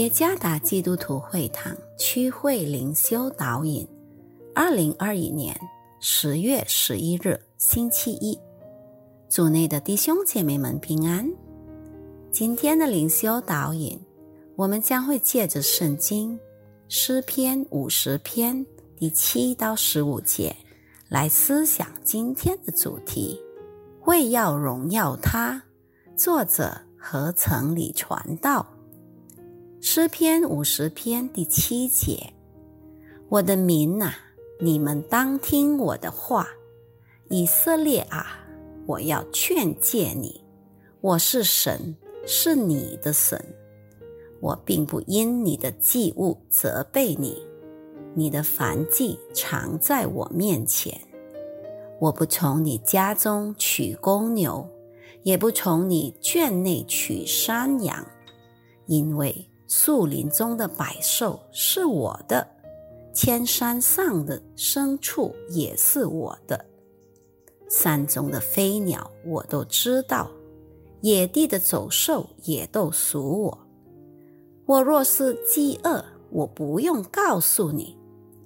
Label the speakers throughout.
Speaker 1: 耶加达基督徒会堂区会灵修导引，二零二一年十月十一日星期一，组内的弟兄姐妹们平安。今天的灵修导引，我们将会借着圣经诗篇五十篇第七到十五节来思想今天的主题：为要荣耀他。作者何曾里传道。诗篇五十篇第七节：我的民呐，你们当听我的话；以色列啊，我要劝诫你。我是神，是你的神。我并不因你的祭物责备你，你的燔祭常在我面前。我不从你家中取公牛，也不从你圈内取山羊，因为。树林中的百兽是我的，千山上的牲畜也是我的，山中的飞鸟我都知道，野地的走兽也都属我。我若是饥饿，我不用告诉你，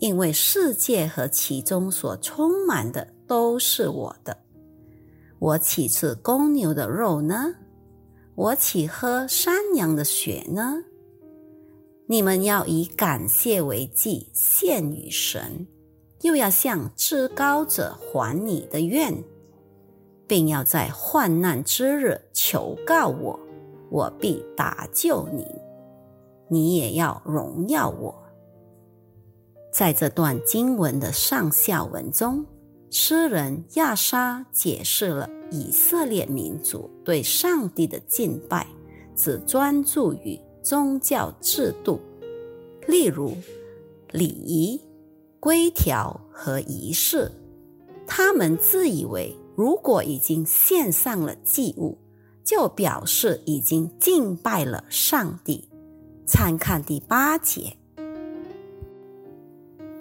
Speaker 1: 因为世界和其中所充满的都是我的。我岂吃公牛的肉呢？我岂喝山羊的血呢？你们要以感谢为祭献与神，又要向至高者还你的愿，并要在患难之日求告我，我必搭救你。你也要荣耀我。在这段经文的上下文中，诗人亚沙解释了以色列民族对上帝的敬拜，只专注于。宗教制度，例如礼仪、规条和仪式，他们自以为如果已经献上了祭物，就表示已经敬拜了上帝。参看第八节，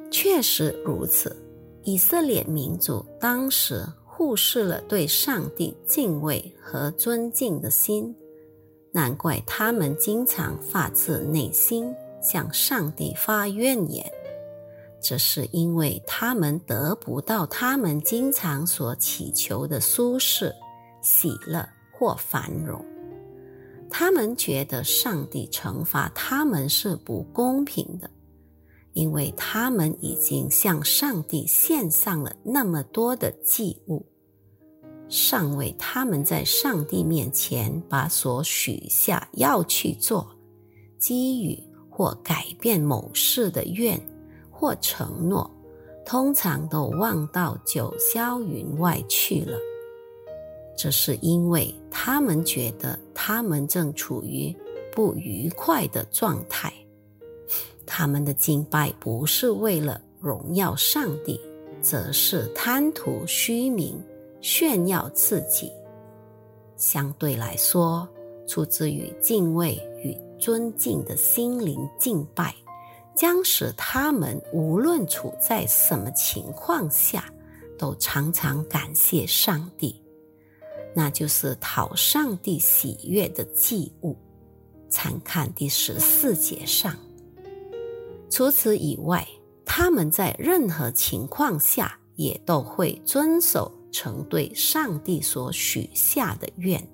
Speaker 1: 确实如此。以色列民族当时忽视了对上帝敬畏和尊敬的心。难怪他们经常发自内心向上帝发怨言，这是因为他们得不到他们经常所祈求的舒适、喜乐或繁荣。他们觉得上帝惩罚他们是不公平的，因为他们已经向上帝献上了那么多的祭物。尚未他们在上帝面前把所许下要去做、给予或改变某事的愿或承诺，通常都忘到九霄云外去了。这是因为他们觉得他们正处于不愉快的状态。他们的敬拜不是为了荣耀上帝，则是贪图虚名。炫耀自己，相对来说，出自于敬畏与尊敬的心灵敬拜，将使他们无论处在什么情况下，都常常感谢上帝。那就是讨上帝喜悦的祭物。参看第十四节上。除此以外，他们在任何情况下也都会遵守。曾对上帝所许下的愿，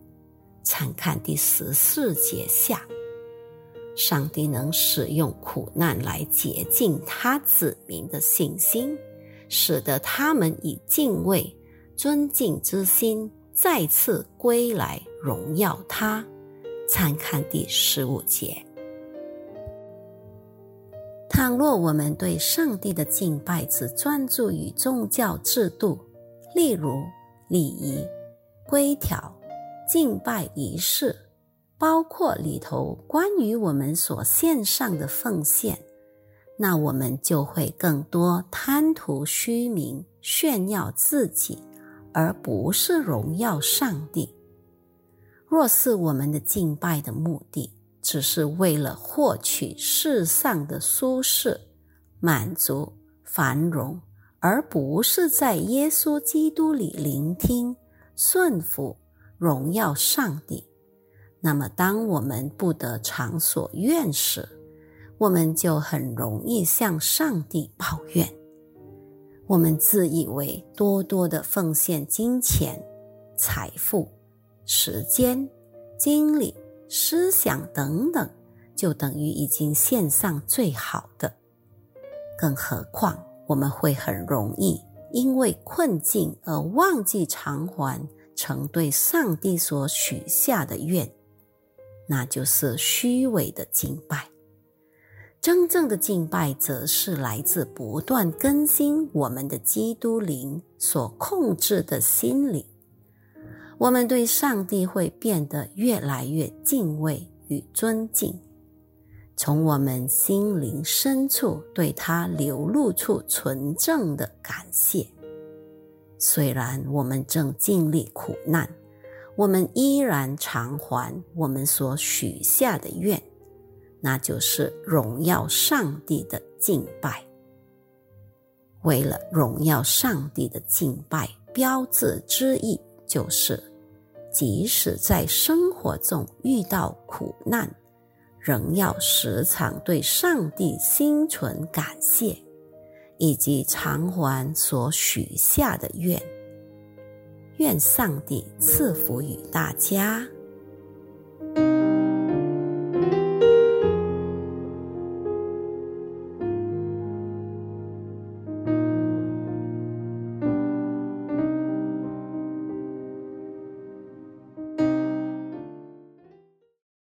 Speaker 1: 参看第十四节下。上帝能使用苦难来洁净他子民的信心，使得他们以敬畏、尊敬之心再次归来荣耀他。参看第十五节。倘若我们对上帝的敬拜只专注于宗教制度，例如礼仪、规条、敬拜仪式，包括里头关于我们所献上的奉献，那我们就会更多贪图虚名、炫耀自己，而不是荣耀上帝。若是我们的敬拜的目的只是为了获取世上的舒适、满足、繁荣，而不是在耶稣基督里聆听、顺服、荣耀上帝，那么当我们不得偿所愿时，我们就很容易向上帝抱怨。我们自以为多多的奉献金钱、财富、时间、精力、思想等等，就等于已经献上最好的。更何况，我们会很容易因为困境而忘记偿还曾对上帝所许下的愿。那就是虚伪的敬拜，真正的敬拜则是来自不断更新我们的基督灵所控制的心灵。我们对上帝会变得越来越敬畏与尊敬，从我们心灵深处对他流露出纯正的感谢。虽然我们正经历苦难。我们依然偿还我们所许下的愿，那就是荣耀上帝的敬拜。为了荣耀上帝的敬拜，标志之意就是，即使在生活中遇到苦难，仍要时常对上帝心存感谢，以及偿还所许下的愿。愿上帝赐福于大家。